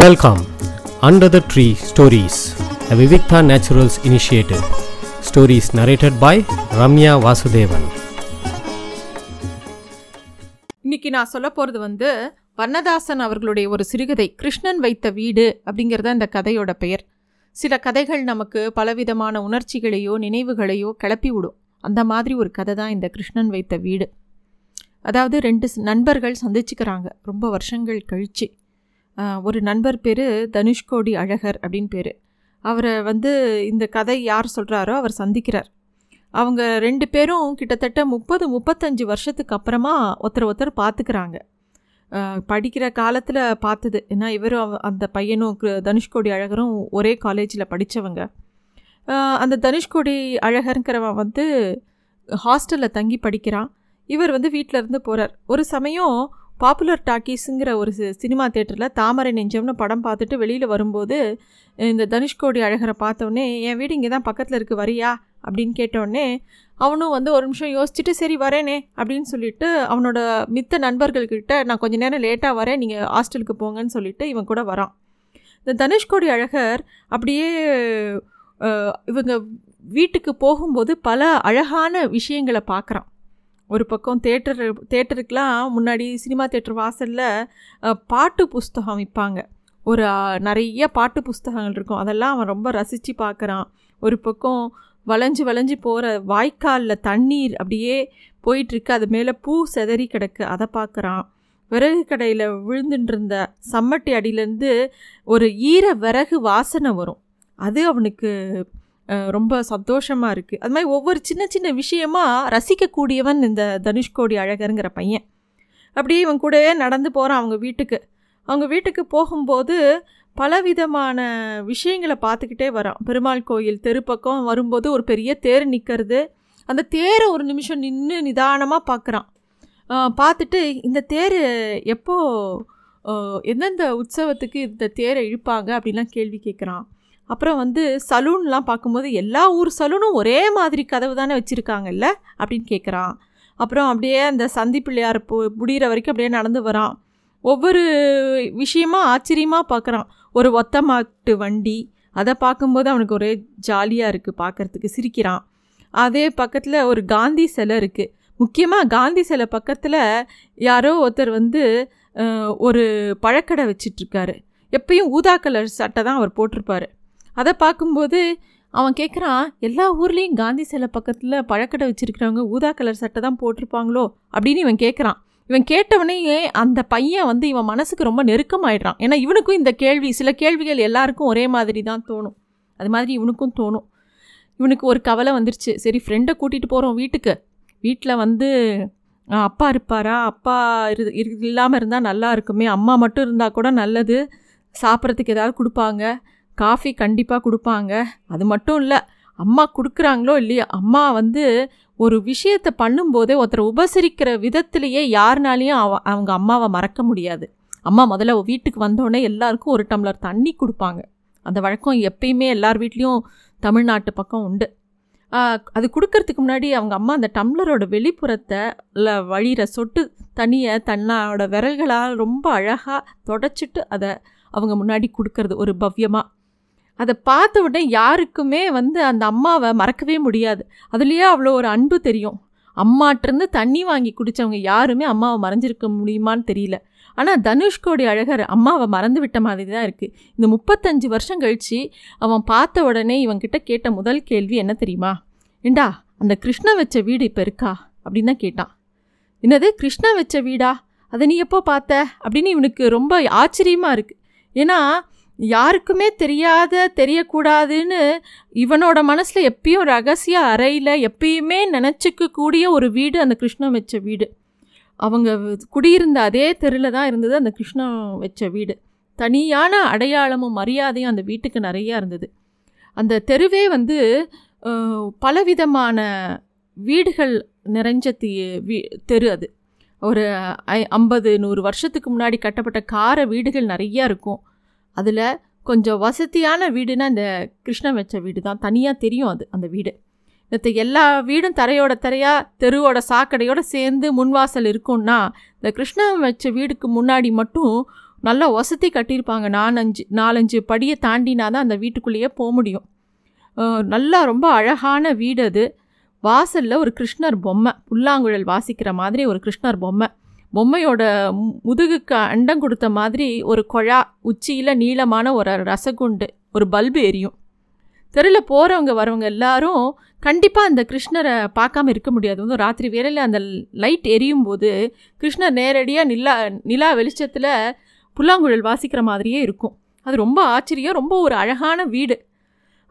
Welcome under the tree stories a Vivikta Naturals initiative. Stories narrated by Ramya Vasudevan இன்னைக்கு நான் சொல்ல போகிறது வந்து வர்ணதாசன் அவர்களுடைய ஒரு சிறுகதை கிருஷ்ணன் வைத்த வீடு அப்படிங்கிறத இந்த கதையோட பெயர். சில கதைகள் நமக்கு பலவிதமான உணர்ச்சிகளையோ நினைவுகளையோ கிளப்பி விடும். அந்த மாதிரி ஒரு கதை தான் இந்த கிருஷ்ணன் வைத்த வீடு. அதாவது ரெண்டு நண்பர்கள் சந்திச்சுக்கிறாங்க ரொம்ப வருஷங்கள் கழிச்சு. ஒரு நண்பர் பேர் தனுஷ்கோடி அழகர் அப்படின்னு பேர். அவரை வந்து இந்த கதை யார் சொல்கிறாரோ அவர் சந்திக்கிறார். அவங்க ரெண்டு பேரும் கிட்டத்தட்ட முப்பது முப்பத்தஞ்சு வருஷத்துக்கு அப்புறமா ஒருத்தர் ஒருத்தர் பார்த்துக்கிறாங்க படிக்கிற காலத்தில் பார்த்தது ஏன்னா இவரும் அவ- அந்த பையனும் கு- தனுஷ்கோடி அழகரும் ஒரே காலேஜில் படித்தவங்க அந்த தனுஷ்கோடி அழகருங்கிறவன் வந்து ஹாஸ்டலில் தங்கி படிக்கிறான். இவர் வந்து வீட்டில் இருந்து போகிறார் ஒரு சமயம் பாப்புலர் டாக்கீஸுங்கிற ஒரு சினிமா தேட்டரில் தாமரை நெஞ்சம்னு படம் பார்த்துட்டு வெளியில் வரும்போது இந்த தனுஷ்கோடி அழகரை பார்த்தோன்னே என் வீடு இங்கே தான் பக்கத்தில் இருக்குது வரியா? அப்படின்னு கேட்டோடனே அவனும் வந்து ஒரு நிமிஷம் யோசிச்சுட்டு சரி வரேனே அப்படின்னு சொல்லிட்டு அவனோட மித்த நண்பர்கள்கிட்ட நான் கொஞ்ச நேரம் லேட்டாக வரேன் நீங்கள் ஹாஸ்டலுக்கு போங்கன்னு சொல்லிட்டு இவன் கூட வரான். இந்த தனுஷ்கோடி அழகர் அப்படியே இவங்க வீட்டுக்கு போகும்போது பல அழகான விஷயங்களை பார்க்குறான். ஒரு பக்கம் தேட்டர் தேட்டருக்கெலாம் முன்னாடி சினிமா தேட்டர் வாசலில் பாட்டு புஸ்தகம் விற்பாங்க ஒரு நிறைய பாட்டு புஸ்தகங்கள் இருக்கும். அதெல்லாம் அவன் ரொம்ப ரசித்து பார்க்குறான் ஒரு பக்கம் வளைஞ்சு வளைஞ்சு போகிற வாய்க்காலில் தண்ணீர் அப்படியே போயிட்டுருக்கு. அது மேலே பூ செதறி கிடக்கு. அதை பார்க்குறான் விறகு கடையில் விழுந்துட்டு இருந்த சம்மட்டி அடியிலேருந்து ஒரு ஈர விறகு வாசனை வரும். அது அவனுக்கு ரொம்ப சந்தோஷமாக இருக்குது அது மாதிரி ஒவ்வொரு சின்ன சின்ன விஷயமா ரசிக்கக்கூடியவன் இந்த தனுஷ்கோடி அழகருங்கிற பையன். அப்படியே இவன் கூடவே நடந்து போகிறான் அவங்க வீட்டுக்கு. அவங்க வீட்டுக்கு போகும்போது பலவிதமான விஷயங்களை பார்த்துக்கிட்டே வரான். பெருமாள் கோயில் தெருப்பக்கம் வரும்போது ஒரு பெரிய தேர் நிற்கிறது அந்த தேரை ஒரு நிமிஷம் நின்று நிதானமாக பார்க்குறான் பார்த்துட்டு இந்த தேர் எப்போது எந்தெந்த உற்சவத்துக்கு இந்த தேரை இழுப்பாங்க அப்படின்லாம் கேள்வி கேட்குறான் அப்புறம் வந்து சலூன்லாம் பார்க்கும்போது எல்லா ஊர் சலூனும் ஒரே மாதிரி கதவு தானே வச்சுருக்காங்கல்ல? அப்படின்னு கேட்குறான் அப்புறம் அப்படியே அந்த சந்தி பிள்ளையார் போ முடிகிற வரைக்கும் அப்படியே நடந்து வரான். ஒவ்வொரு விஷயமா ஆச்சரியமாக பார்க்குறான் ஒரு ஒத்த மாட்டு வண்டி. அதை பார்க்கும்போது அவனுக்கு ஒரே ஜாலியாக இருக்குது பார்க்குறதுக்கு சிரிக்கிறான். அதே பக்கத்தில் ஒரு காந்தி சிலை இருக்குது முக்கியமாக காந்தி சிலை பக்கத்தில் யாரோ ஒருத்தர் வந்து ஒரு பழக்கடை வச்சிட்ருக்காரு. எப்பயும் ஊதா கலர் சட்டை தான் அவர் போட்டிருப்பாரு. அதை பார்க்கும்போது அவன் கேட்குறான் எல்லா ஊர்லேயும் காந்தி சிலை பக்கத்தில் பழக்கடை வச்சுருக்கிறவங்க ஊதா கலர் சட்டை தான் போட்டிருப்பாங்களோ அப்படின்னு இவன் கேட்குறான் இவன் கேட்டவனையே அந்த பையன் வந்து இவன் மனசுக்கு ரொம்ப நெருக்கமாயிடுறான். ஏன்னா இவனுக்கும் இந்த கேள்வி சில கேள்விகள் எல்லாருக்கும் ஒரே மாதிரி தான் தோணும். அது மாதிரி இவனுக்கும் தோணும். இவனுக்கு ஒரு கவலை வந்துருச்சு. சரி ஃப்ரெண்டை கூட்டிகிட்டு போகிறோம் வீட்டுக்கு. வீட்டில் வந்து அப்பா இருப்பாரா? அப்பா இரு- இல்லாமல் இருந்தால் நல்லா இருக்குமே. அம்மா மட்டும் இருந்தால் கூட நல்லது. சாப்பிட்றதுக்கு ஏதாவது கொடுப்பாங்க. காஃபி கண்டிப்பாக கொடுப்பாங்க. அது மட்டும் இல்லை அம்மா கொடுக்குறாங்களோ இல்லையோ அம்மா வந்து ஒரு விஷயத்தை பண்ணும்போதே ஒருத்தரை உபசரிக்கிற விதத்திலேயே யாருனாலையும் அவ அவங்க அம்மாவை மறக்க முடியாது. அம்மா முதல்ல வீட்டுக்கு வந்தோடனே எல்லாருக்கும் ஒரு டம்ளர் தண்ணி கொடுப்பாங்க. அந்த வழக்கம் எப்பயுமே எல்லார் வீட்லேயும் தமிழ்நாட்டு பக்கம் உண்டு. அது கொடுக்கறதுக்கு முன்னாடி அவங்க அம்மா அந்த டம்ளரோட வெளிப்புறத்தை இல்லை வழிகிற சொட்டு தண்ணியை தன்னோட விரல்களால் ரொம்ப அழகாக தொடச்சிட்டு அதை அவங்க முன்னாடி கொடுக்கறது ஒரு பவ்யமாக அதை பார்த்த உடனே யாருக்குமே வந்து அந்த அம்மாவை மறக்கவே முடியாது. அதுலேயே அவ்வளோ ஒரு அன்பு தெரியும். அம்மாட்டிருந்து தண்ணி வாங்கி குடித்தவங்க யாருமே அம்மாவை மறைஞ்சிருக்க முடியுமான்னு தெரியல. ஆனால் தனுஷ்கோடி அழகர் அம்மாவை மறந்து விட்ட மாதிரி தான் இருக்குது இந்த முப்பத்தஞ்சு வருஷம் கழித்து அவன் பார்த்த உடனே இவன்கிட்ட கேட்ட முதல் கேள்வி என்ன தெரியுமா? ஏண்டா அந்த கிருஷ்ண வச்ச வீடு இப்போ இருக்கா? அப்படின்னு தான் கேட்டான். என்னது கிருஷ்ணன் வச்ச வீடா? அதை நீ எப்போ பார்த்த? அப்படின்னு இவனுக்கு ரொம்ப ஆச்சரியமாக இருக்குது ஏன்னா யாருக்குமே தெரியாத தெரியக்கூடாதுன்னு இவனோட மனசில் எப்பயும் ரகசிய அறையில் எப்பயுமே நினச்சிக்க கூடிய ஒரு வீடு அந்த கிருஷ்ணன் வச்ச வீடு. அவங்க குடியிருந்த அதே தெருவில் தான் இருந்தது அந்த கிருஷ்ணன் வச்ச வீடு. தனியான அடையாளமும் மரியாதையும் அந்த வீட்டுக்கு நிறையா இருந்தது. அந்த தெருவே வந்து பலவிதமான வீடுகள் நிறைஞ்ச தீ வீ தெரு அது. ஒரு ஐ ஐம்பது நூறு வருஷத்துக்கு முன்னாடி கட்டப்பட்ட கார வீடுகள் நிறையா இருக்கும். அதில் கொஞ்சம் வசதியான வீடுனா இந்த கிருஷ்ணன் வச்ச வீடு தான் தனியாக தெரியும் அது அந்த வீடு. மற்ற எல்லா வீடும் தரையோட தரையாக தெருவோட சாக்கடையோட சேர்ந்து முன்வாசல் இருக்கும்னா இந்த கிருஷ்ணன் வச்ச வீடுக்கு முன்னாடி மட்டும் நல்லா வசதி கட்டியிருப்பாங்க. நாலஞ்சு நாலஞ்சு படியை தாண்டினா தான் அந்த வீட்டுக்குள்ளேயே போக முடியும். நல்லா ரொம்ப அழகான வீடு அது. வாசலில் ஒரு கிருஷ்ணர் பொம்மை புல்லாங்குழல் வாசிக்கிற மாதிரி ஒரு கிருஷ்ணர் பொம்மை. பொம்மையோட மு- முதுகுக்கு அண்டம் கொடுத்த மாதிரி ஒரு குழா உச்சியில் நீளமான ஒரு ரசகுண்டு ஒரு பல்பு எரியும். தெருவில் போகிறவங்க வரவங்க எல்லாரும் கண்டிப்பாக அந்த கிருஷ்ணரை பார்க்காம இருக்க முடியாது. வந்து ராத்திரி வேளையில் அந்த லைட் எரியும் போது கிருஷ்ணர் நேரடியாக நிலா நிலா வெளிச்சத்தில் புல்லாங்குழல் வாசிக்கிற மாதிரியே இருக்கும். அது ரொம்ப ஆச்சரியம் ரொம்ப ஒரு அழகான வீடு.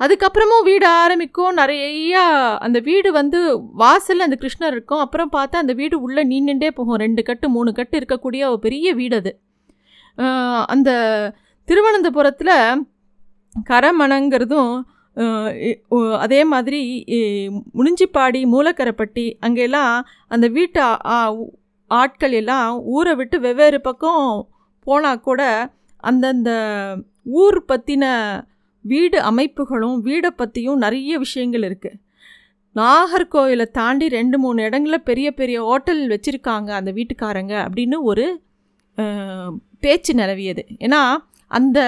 அதுக்கப்புறமும் வீடு ஆரம்பிக்கும். நிறையா அந்த வீடு வந்து வாசலில் அந்த கிருஷ்ணர் இருக்கும். அப்புறம் பார்த்தா அந்த வீடு உள்ளே நின்றுண்டே போகும். ரெண்டு கட்டு மூணு கட்டு இருக்கக்கூடிய ஒரு பெரிய வீடு அது. அந்த திருவனந்தபுரத்தில் கரமணங்கிறதும் அதே மாதிரி இ- முனிஞ்சிப்பாடி மூலக்கரைப்பட்டி அங்கெல்லாம் அந்த வீட்டு ஆட்கள் எல்லாம் ஊரை விட்டு வெவ்வேறு பக்கம் போனால் கூட அந்தந்த ஊர் பற்றின வீடு அமைப்புகளும் வீடை பற்றியும் நிறைய விஷயங்கள் இருக்குது நாகர்கோவிலை தாண்டி ரெண்டு மூணு இடங்களில் பெரிய பெரிய ஹோட்டல் வச்சுருக்காங்க அந்த வீட்டுக்காரங்க அப்படின்னு ஒரு பேச்சு நிலவியது. ஏன்னா அந்த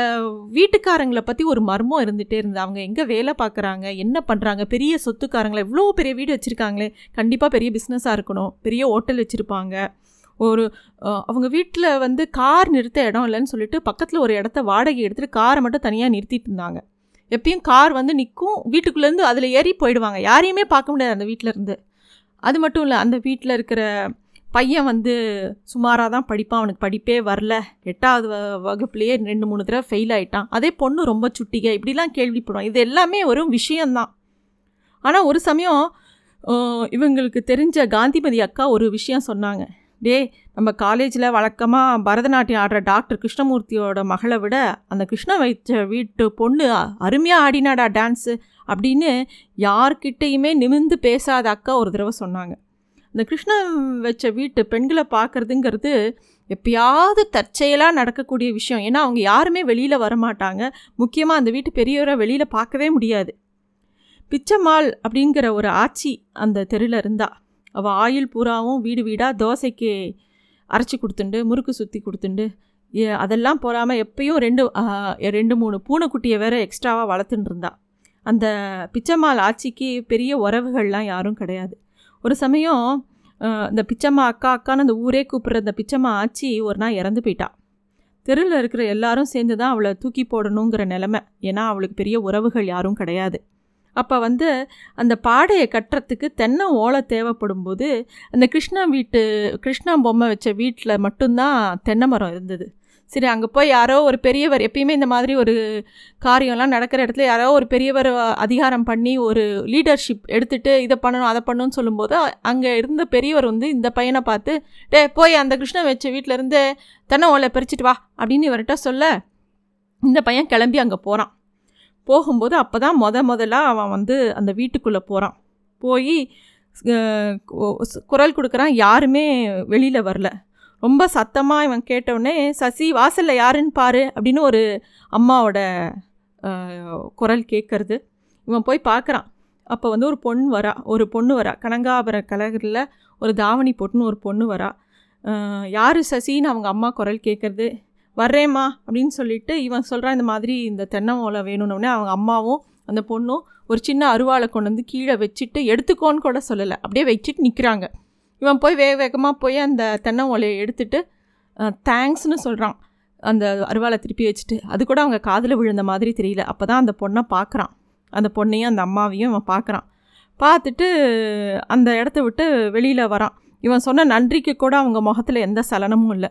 வீட்டுக்காரங்களை பற்றி ஒரு மர்மம் இருந்துகிட்டே இருந்தது. அவங்க எங்கே வேலை பார்க்குறாங்க என்ன பண்ணுறாங்க பெரிய சொத்துக்காரங்களை இவ்வளோ பெரிய வீடு வச்சுருக்காங்களே கண்டிப்பாக பெரிய பிஸ்னஸாக இருக்கணும் பெரிய ஹோட்டல் வச்சுருப்பாங்க. ஒரு அவங்க வீட்டில் வந்து கார் நிறுத்த இடம் இல்லைன்னு சொல்லிட்டு பக்கத்தில் ஒரு இடத்த வாடகை எடுத்துகிட்டு காரை மட்டும் தனியாக நிறுத்திட்டு இருந்தாங்க. எப்பயும் கார் வந்து நிற்கும் வீட்டுக்குள்ளேருந்து அதில் ஏறி போயிடுவாங்க. யாரையுமே பார்க்க முடியாது அந்த வீட்டில் இருந்து. அது மட்டும் இல்லை அந்த வீட்டில் இருக்கிற பையன் வந்து சுமாராக தான் படிப்பான். அவனுக்கு படிப்பே வரல. எட்டாவது வ- வகுப்புலேயே ரெண்டு மூணு தடவை ஃபெயில் ஆகிட்டான் அதே பொண்ணு ரொம்ப சுட்டிக. இப்படிலாம் கேள்விப்படுவான். இது எல்லாமே ஒரு விஷயந்தான். ஆனால் ஒரு சமயம் இவங்களுக்கு தெரிஞ்ச காந்திமதி அக்கா ஒரு விஷயம் சொன்னாங்க. டேய் நம்ம காலேஜில் வழக்கமாக பரதநாட்டியம் ஆடுற டாக்டர் கிருஷ்ணமூர்த்தியோட மகளை விட அந்த கிருஷ்ண வைச்ச வீட்டு பொண்ணு அருமையாக ஆடினாடா டான்ஸு அப்படின்னு யார்கிட்டேயுமே நிமிந்து பேசாத அக்கா ஒரு தடவை சொன்னாங்க. இந்த கிருஷ்ணன் வச்ச வீட்டு பெண்களை பார்க்குறதுங்கிறது எப்பயாவது தற்செயலாக நடக்கக்கூடிய விஷயம். ஏன்னா அவங்க யாருமே வெளியில் வரமாட்டாங்க. முக்கியமாக அந்த வீட்டு பெரியவரை வெளியில் பார்க்கவே முடியாது. பிச்சம்மாள் அப்படிங்கிற ஒரு ஆட்சி அந்த தெருவில் இருந்தால் அவள் ஆயில் பூராவும் வீடு வீடாக தோசைக்கு அரைச்சி கொடுத்துண்டு முறுக்கு சுற்றி கொடுத்துண்டு. ஏ- அதெல்லாம் போகாமல் எப்பயும் ரெண்டு ரெண்டு மூணு பூனைக்குட்டியை வேற எக்ஸ்ட்ராவாக வளர்த்துட்டு இருந்தா. அந்த பிச்சம்மாள் ஆட்சிக்கு பெரிய உறவுகள்லாம் யாரும் கிடையாது. ஒரு சமயம் இந்த பிச்சம்மா அக்கா அக்கான்னு அந்த ஊரே கூப்பிட்ற அந்த பிச்சம்மா ஆச்சி ஒரு நாள் இறந்து போயிட்டா. தெருவில் இருக்கிற எல்லாரும் சேர்ந்து தான் அவளை தூக்கி போடணுங்கிற நிலமை. ஏன்னா அவளுக்கு பெரிய உறவுகள் யாரும் கிடையாது. அப்போ வந்து அந்த பாடையை கட்டுறதுக்கு தென்னை ஓலை தேவைப்படும் போது அந்த கிருஷ்ணா வீட்டு கிருஷ்ணா பொம்மை வச்ச வீட்டில் மட்டும்தான் தென்னை மரம் இருந்தது. சரி அங்கே போய் யாரோ ஒரு பெரியவர் எப்பயுமே இந்த மாதிரி ஒரு காரியம்லாம் நடக்கிற இடத்துல யாரோ ஒரு பெரியவர் அதிகாரம் பண்ணி ஒரு லீடர்ஷிப் எடுத்துகிட்டு இதை பண்ணணும் அதை பண்ணணும்னு சொல்லும்போது அங்கே இருந்த பெரியவர் வந்து இந்த பையனை பார்த்து டே போய் அந்த கிருஷ்ணன் வச்ச வீட்டிலருந்து தென்னை ஓலை பறிச்சிட்டு வா அப்படின்னு இவர்கிட்ட சொல்ல இந்த பையன் கிளம்பி அங்கே போகிறான் போகும்போது அப்போ தான் முத முதலாக அவன் வந்து அந்த வீட்டுக்குள்ளே போகிறான் போய் குரல் கொடுக்குறான் யாருமே வெளியில் வரல. ரொம்ப சத்தமாக இவன் கேட்டவுடனே சசி வாசலில் யாருன்னு பாரு அப்படின்னு ஒரு அம்மாவோட குரல் கேட்கறது இவன் போய் பார்க்குறான் அப்போ வந்து ஒரு பொண்ணு வரா ஒரு பொண்ணு வரா. கனங்காபுர கலகரில் ஒரு தாவணி போட்டுன்னு ஒரு பொண்ணு வரா. யார் சசின்னு அவங்க அம்மா குரல் கேட்குறது வர்றேம்மா அப்படின்னு சொல்லிட்டு இவன் சொல்கிறான் இந்த மாதிரி இந்த தென்னை ஓலை வேணும்னே அவங்க அம்மாவும் அந்த பொண்ணும் ஒரு சின்ன அருவாளை கொண்டு வந்து கீழே வச்சுட்டு எடுத்துக்கோன்னு கூட சொல்லலை. அப்படியே வச்சுட்டு நிற்கிறாங்க இவன் போய் வேக வேகமாக போய் அந்த தென்னை ஓலையை எடுத்துட்டு தேங்க்ஸ்னு சொல்கிறான் அந்த அருவாளை திருப்பி வச்சுட்டு. அது கூட அவங்க காதில் விழுந்த மாதிரி தெரியல. அப்போ தான் அந்த பொண்ணை பார்க்குறான் அந்த பொண்ணையும் அந்த அம்மாவையும் இவன் பார்க்குறான் பார்த்துட்டு அந்த இடத்த விட்டு வெளியில் வரான். இவன் சொன்ன நன்றிக்கு கூட அவங்க முகத்தில் எந்த சலனமும் இல்லை.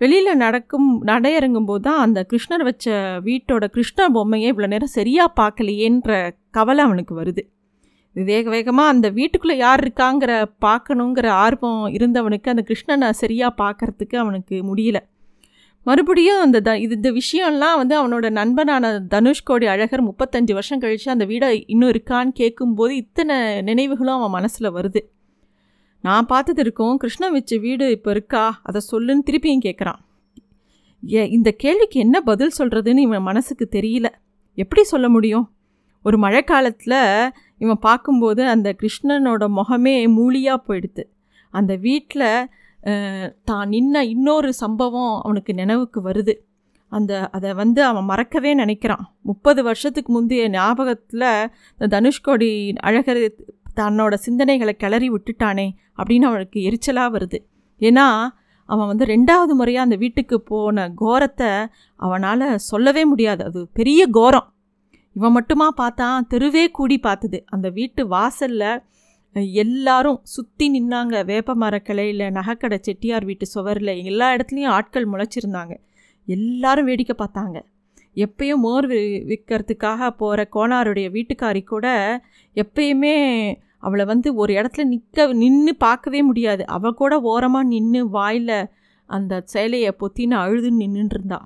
வெளியில் நடக்கும் நடையிறங்கும் போது தான் அந்த கிருஷ்ணர் வச்ச வீட்டோட கிருஷ்ண பொம்மையை இவ்வளோ நேரம் சரியாக பார்க்கலையேன்ற கவலை அவனுக்கு வருது. வேக வேகமாக அந்த வீட்டுக்குள்ளே யார் இருக்காங்கிற பார்க்கணுங்கிற ஆர்வம் இருந்தவனுக்கு அந்த கிருஷ்ணனை சரியாக பார்க்கறதுக்கு அவனுக்கு முடியல. மறுபடியும் அந்த த இது இந்த விஷயம்லாம் வந்து அவனோட நண்பனான தனுஷ்கோடி அழகர் முப்பத்தஞ்சு வருஷம் கழித்து அந்த வீடை இன்னும் இருக்கான்னு கேட்கும்போது இத்தனை நினைவுகளும் அவன் மனசில் வருது. நான் பார்த்தது இருக்கும். கிருஷ்ணன் வச்ச வீடு இப்போ இருக்கா? அதை சொல்லுன்னு திருப்பியும் கேட்குறான் ஏ இந்த கேள்விக்கு என்ன பதில் சொல்கிறதுன்னு இவன் மனசுக்கு தெரியல. எப்படி சொல்ல முடியும்? ஒரு மழை காலத்தில் இவன் பார்க்கும்போது அந்த கிருஷ்ணனோட முகமே மூலியாக போயிடுது. அந்த வீட்டில் தான் நின்ன இன்னொரு சம்பவம் அவனுக்கு நினைவுக்கு வருது. அந்த அதை வந்து அவன் மறக்கவே நினைக்கிறான். முப்பது வருஷத்துக்கு முந்தைய ஞாபகத்தில் இந்த தனுஷ்கோடி அழகர் தன்னோட சிந்தனைகளை கிளறி விட்டுட்டானே அப்படின்னு அவனுக்கு எரிச்சலாக வருது. ஏன்னா அவன் வந்து ரெண்டாவது முறையாக அந்த வீட்டுக்கு போன கோரத்தை அவனால் சொல்லவே முடியாது. அது பெரிய கோரம். இவன் மட்டுமா பார்த்தான் தெருவே கூடி பார்த்தது. அந்த வீட்டு வாசலில் எல்லாரும் சுற்றி நின்னாங்க. வேப்ப மரக்கிளையில் நகைக்கடை செட்டியார் வீட்டு சுவரில் எல்லா இடத்துலையும் ஆட்கள் முளைச்சிருந்தாங்க. எல்லாரும் வேடிக்கை பார்த்தாங்க. எப்பயும் மோர் வி விற்கிறதுக்காக போகிற கோனாருடைய வீட்டுக்காரி கூட எப்பயுமே அவளை வந்து ஒரு இடத்துல நிற்க நின்று பார்க்கவே முடியாது. அவள் கூட ஓரமாக நின்று வாயில் அந்த சேலையை பொத்தின்னு அழுது நின்றுருந்தா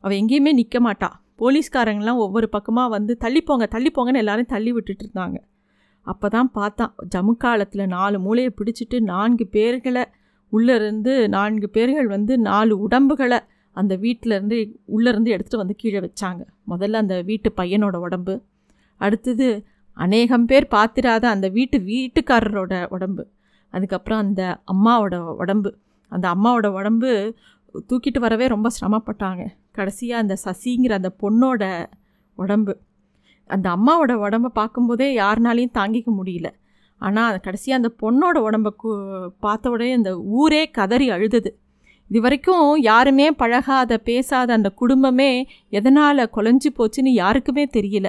அவள் எங்கேயுமே நிற்க மாட்டாள் போலீஸ்காரங்களாம் ஒவ்வொரு பக்கமாக வந்து தள்ளிப்போங்க தள்ளிப்போங்கன்னு எல்லாரும் தள்ளி விட்டுட்டு இருந்தாங்க அப்போ தான் பார்த்தான் ஜமுக்காலத்தில் நாலு மூளையை பிடிச்சிட்டு நான்கு பேர்களை உள்ளே இருந்து நான்கு பேர்கள் வந்து நாலு உடம்புகளை அந்த வீட்டிலேருந்து உள்ளேருந்து எடுத்துகிட்டு வந்து கீழே வச்சாங்க. முதல்ல அந்த வீட்டு பையனோட உடம்பு அடுத்தது அநேகம் பேர் பார்த்திராத அந்த வீட்டு வீட்டுக்காரரோட உடம்பு. அதுக்கப்புறம் அந்த அம்மாவோட உடம்பு. அந்த அம்மாவோட உடம்பு தூக்கிட்டு வரவே ரொம்ப சிரமப்பட்டாங்க. கடைசியாக அந்த சசிங்கிற அந்த பொண்ணோட உடம்பு. அந்த அம்மாவோட உடம்பை பார்க்கும்போதே யாருனாலையும் தாங்கிக்க முடியல. ஆனால் கடைசியாக அந்த பொண்ணோட உடம்பை பார்த்த உடனே அந்த ஊரே கதறி அழுதுது. இது வரைக்கும் யாருமே பழகாத பேசாத அந்த குடும்பமே எதனால் குலைஞ்சு போச்சுன்னு யாருக்குமே தெரியல.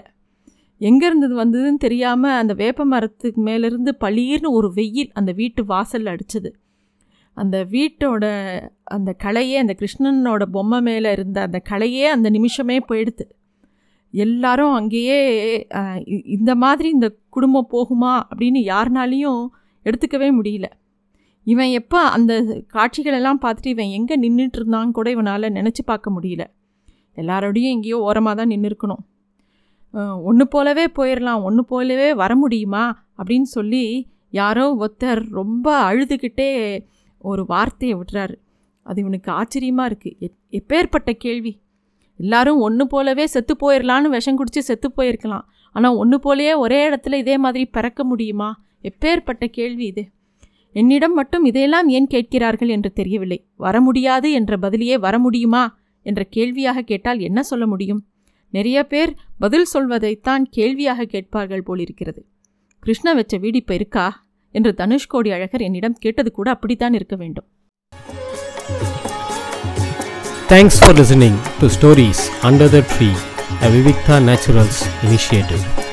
எங்கே இருந்தது வந்ததுன்னு தெரியாமல் அந்த வேப்ப மரத்துக்கு மேலேருந்து பளீர்னு ஒரு வெயில் அந்த வீட்டு வாசலில் அடிச்சது. அந்த வீட்டோட அந்த கலையே அந்த கிருஷ்ணனோட பொம்மை மேலே இருந்த அந்த கலையே அந்த நிமிஷமே போயிடுது எல்லாரும் அங்கேயே இந்த மாதிரி இந்த குடும்பம் போகுமா அப்படின்னு யாருனாலையும் எடுத்துக்கவே முடியல. இவன் எப்போ அந்த காட்சிகளெல்லாம் பார்த்துட்டு இவன் எங்கே நின்றுட்டு இருந்தான்னு கூட இவனால் நினச்சி பார்க்க முடியல. எல்லாரோடையும் எங்கேயோ ஓரமாக தான் நின்று இருக்கணும் ஒன்று போலவே போயிடலாம் ஒன்று போலவே வர முடியுமா? அப்படின்னு சொல்லி யாரோ ஒருத்தர் ரொம்ப அழுதுகிட்டே ஒரு வார்த்தையை விட்டுறாரு. அது இவனுக்கு ஆச்சரியமாக இருக்குது எப்பேற்பட்ட கேள்வி. எல்லாரும் ஒன்று போலவே செத்து போயிடலான்னு விஷம் குடித்து செத்து போயிருக்கலாம். ஆனால் ஒன்று போலயே ஒரே இடத்துல இதே மாதிரி பிறக்க முடியுமா? எப்பேற்பட்ட கேள்வி இது. என்னிடம் மட்டும் இதையெல்லாம் ஏன் கேட்கிறார்கள் என்று தெரியவில்லை. வர முடியாது என்ற பதிலையே வர முடியுமா? என்ற கேள்வியாக கேட்டால் என்ன சொல்ல முடியும்? நிறைய பேர் பதில் சொல்வதைத்தான் கேள்வியாக கேட்பார்கள் போலிருக்கிறது. கிருஷ்ண வச்ச வீடு இருக்கா? என்று தனுஷ்கோடி அழகர் என்னிடம் கேட்டது கூட அப்படித்தான் இருக்க வேண்டும். Thanks for listening to stories under the tree a Vivikta Naturals initiative